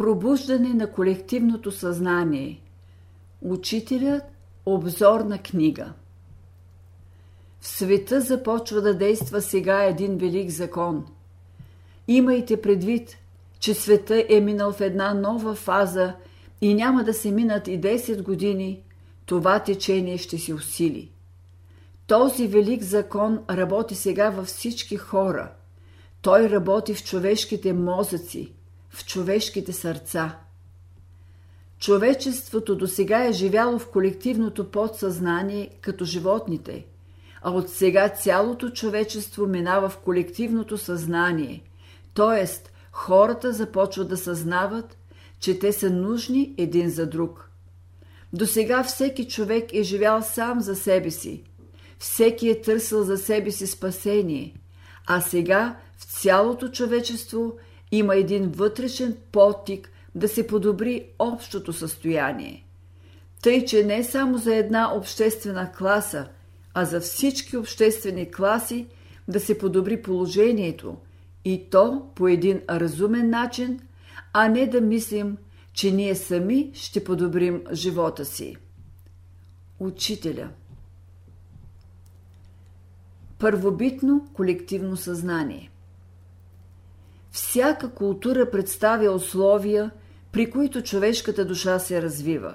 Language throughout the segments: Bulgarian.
Пробуждане на колективното съзнание. Учителят – обзорна книга. В света започва да действа сега един велик закон. Имайте предвид, че света е минал в една нова фаза и няма да се минат и 10 години, това течение ще се усили. Този велик закон работи сега във всички хора. Той работи в човешките мозъци, в човешките сърца. Човечеството до сега е живяло в колективното подсъзнание като животните, а от сега цялото човечество минава в колективното съзнание, т.е. хората започват да съзнават, че те са нужни един за друг. До сега всеки човек е живял сам за себе си, всеки е търсил за себе си спасение, а сега в цялото човечество има един вътрешен потик да се подобри общото състояние. Тъй, че не само за една обществена класа, а за всички обществени класи да се подобри положението и то по един разумен начин, а не да мислим, че ние сами ще подобрим живота си. Учителя – Първобитно колективно съзнание. Всяка култура представя условия, при които човешката душа се развива.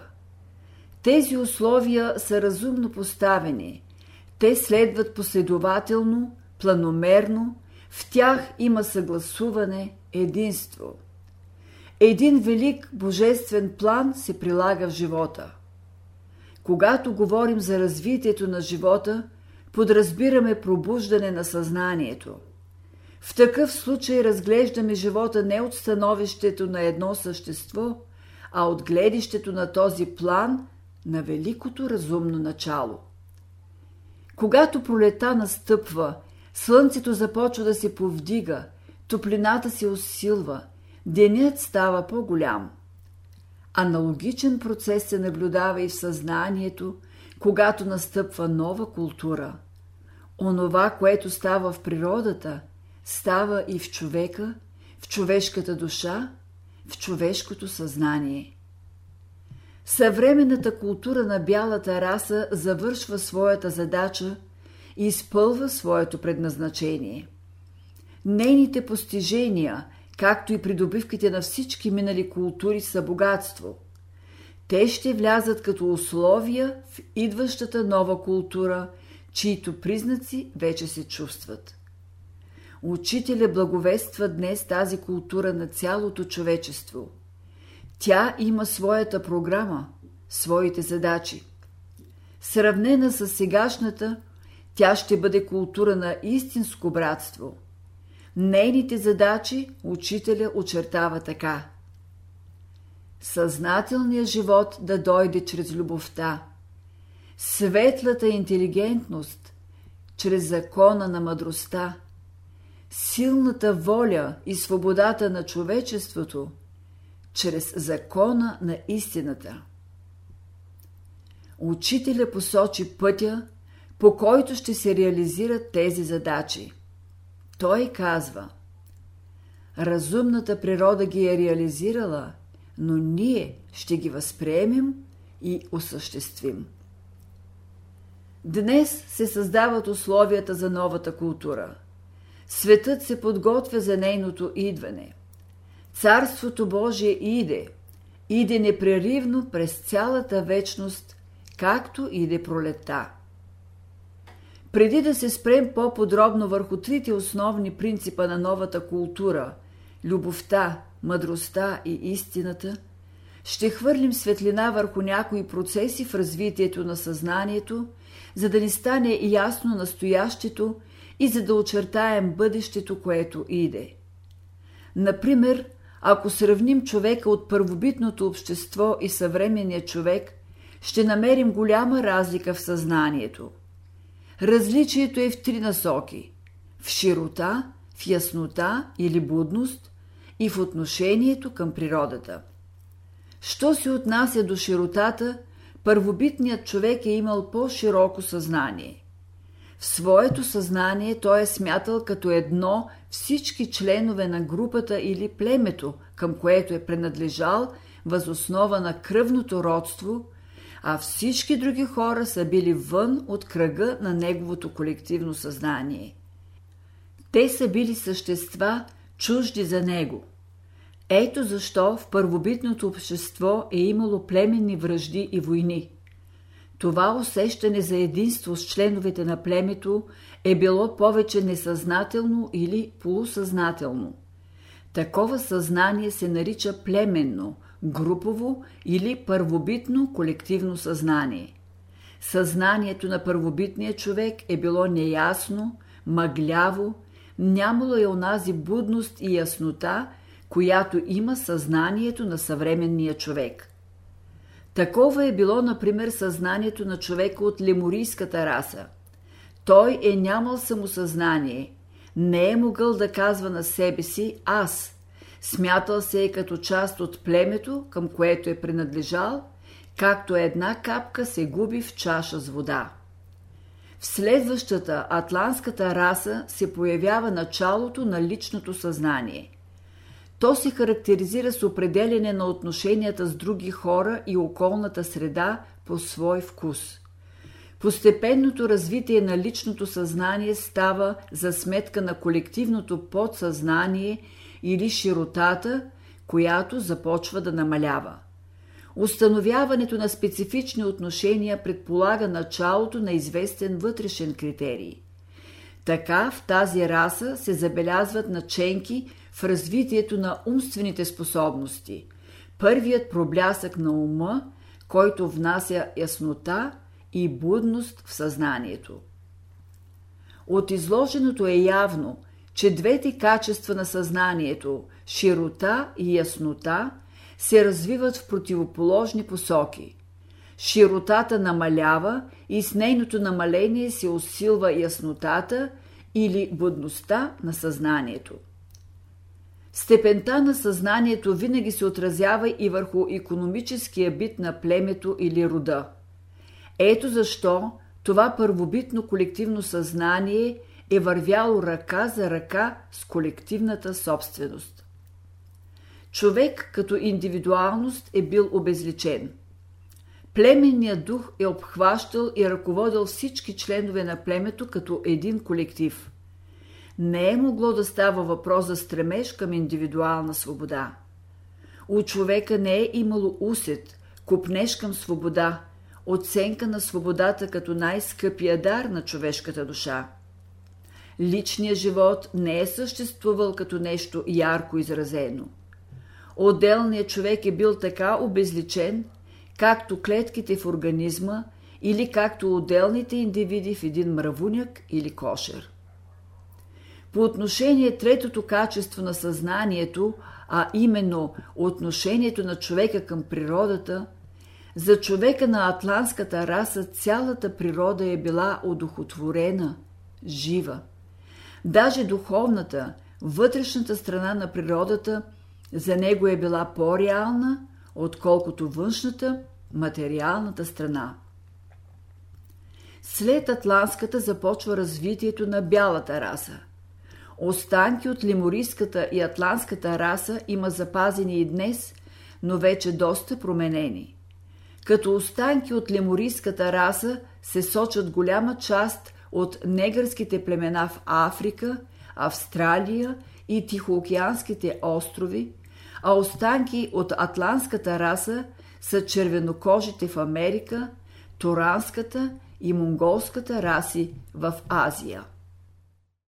Тези условия са разумно поставени. Те следват последователно, планомерно, в тях има съгласуване, единство. Един велик божествен план се прилага в живота. Когато говорим за развитието на живота – подразбираме пробуждане на съзнанието. В такъв случай разглеждаме живота не от становището на едно същество, а от гледището на този план на великото разумно начало. Когато пролета настъпва, слънцето започва да се повдига, топлината се усилва, денят става по-голям. Аналогичен процес се наблюдава и в съзнанието, когато настъпва нова култура – Онова, което става в природата, става и в човека, в човешката душа, в човешкото съзнание. Съвременната култура на бялата раса завършва своята задача и изпълва своето предназначение. Нейните постижения, както и придобивките на всички минали култури, са богатство. Те ще влязат като условия в идващата нова култура – чието признаци вече се чувстват. Учителя благовества днес тази култура на цялото човечество. Тя има своята програма, своите задачи. Сравнена с сегашната, тя ще бъде култура на истинско братство. Нейните задачи учителя очертава така. Съзнателният живот да дойде чрез любовта – светлата интелигентност чрез закона на мъдростта, силната воля и свободата на човечеството чрез закона на истината. Учителя посочи пътя, по който ще се реализират тези задачи. Той казва Разумната природа ги е реализирала, но ние ще ги възприемем и осъществим. Днес се създават условията за новата култура. Светът се подготвя за нейното идване. Царството Божие иде, иде непреривно през цялата вечност, както иде пролета. Преди да се спрем по-подробно върху трите основни принципа на новата култура – любовта, мъдростта и истината, ще хвърлим светлина върху някои процеси в развитието на съзнанието – за да ни стане ясно настоящето и за да очертаем бъдещето, което иде. Например, ако сравним човека от първобитното общество и съвременния човек, ще намерим голяма разлика в съзнанието. Различието е в три насоки – в широта, в яснота или будност и в отношението към природата. Що се отнася до широтата – първобитният човек е имал по-широко съзнание. Своето съзнание той е смятал като едно всички членове на групата или племето, към което е принадлежал, възоснова на кръвното родство, а всички други хора са били вън от кръга на неговото колективно съзнание. Те са били същества, чужди за него. Ето защо в първобитното общество е имало племенни връжди и войни. Това усещане за единство с членовете на племето е било повече несъзнателно или полусъзнателно. Такова съзнание се нарича племенно, групово или първобитно колективно съзнание. Съзнанието на първобитния човек е било неясно, мъгляво, нямало е онази будност и яснота, която има съзнанието на съвременния човек. Такова е било, например, съзнанието на човека от леморийската раса. Той е нямал самосъзнание, не е могъл да казва на себе си «аз», смятал се е като част от племето, към което е принадлежал, както една капка се губи в чаша с вода. В следващата атлантската раса се появява началото на личното съзнание. То се характеризира с определене на отношенията с други хора и околната среда по свой вкус. Постепенното развитие на личното съзнание става за сметка на колективното подсъзнание или широтата, която започва да намалява. Установяването на специфични отношения предполага началото на известен вътрешен критерий. Така в тази раса се забелязват наченки в развитието на умствените способности. Първият проблясък на ума, който внася яснота и будност в съзнанието. От изложеното е явно, че двете качества на съзнанието – широта и яснота – се развиват в противоположни посоки. Широтата намалява и с нейното намаление се усилва яснотата или будността на съзнанието. Степента на съзнанието винаги се отразява и върху економическия бит на племето или рода. Ето защо това първобитно колективно съзнание е вървяло ръка за ръка с колективната собственост. Човек като индивидуалност е бил обезличен. Племенният дух е обхващал и ръководил всички членове на племето като един колектив. Не е могло да става въпрос за стремеж към индивидуална свобода. У човека не е имало усет, купнеш към свобода, оценка на свободата като най-скъпия дар на човешката душа. Личният живот не е съществувал като нещо ярко изразено – Отделният човек е бил така обезличен, както клетките в организма или както отделните индивиди в един мравуняк или кошер. По отношение третото качество на съзнанието, а именно отношението на човека към природата, за човека на атлантската раса цялата природа е била одухотворена, жива. Даже духовната, вътрешната страна на природата – за него е била по-реална, отколкото външната, материалната страна. След атлантската започва развитието на бялата раса. Останки от лиморийската и атлантската раса има запазени и днес, но вече доста променени. Като останки от леморийската раса се сочат голяма част от негърските племена в Африка, Австралия и Тихоокеанските острови, а останки от атлантската раса са червенокожите в Америка, туранската и монголската раси в Азия.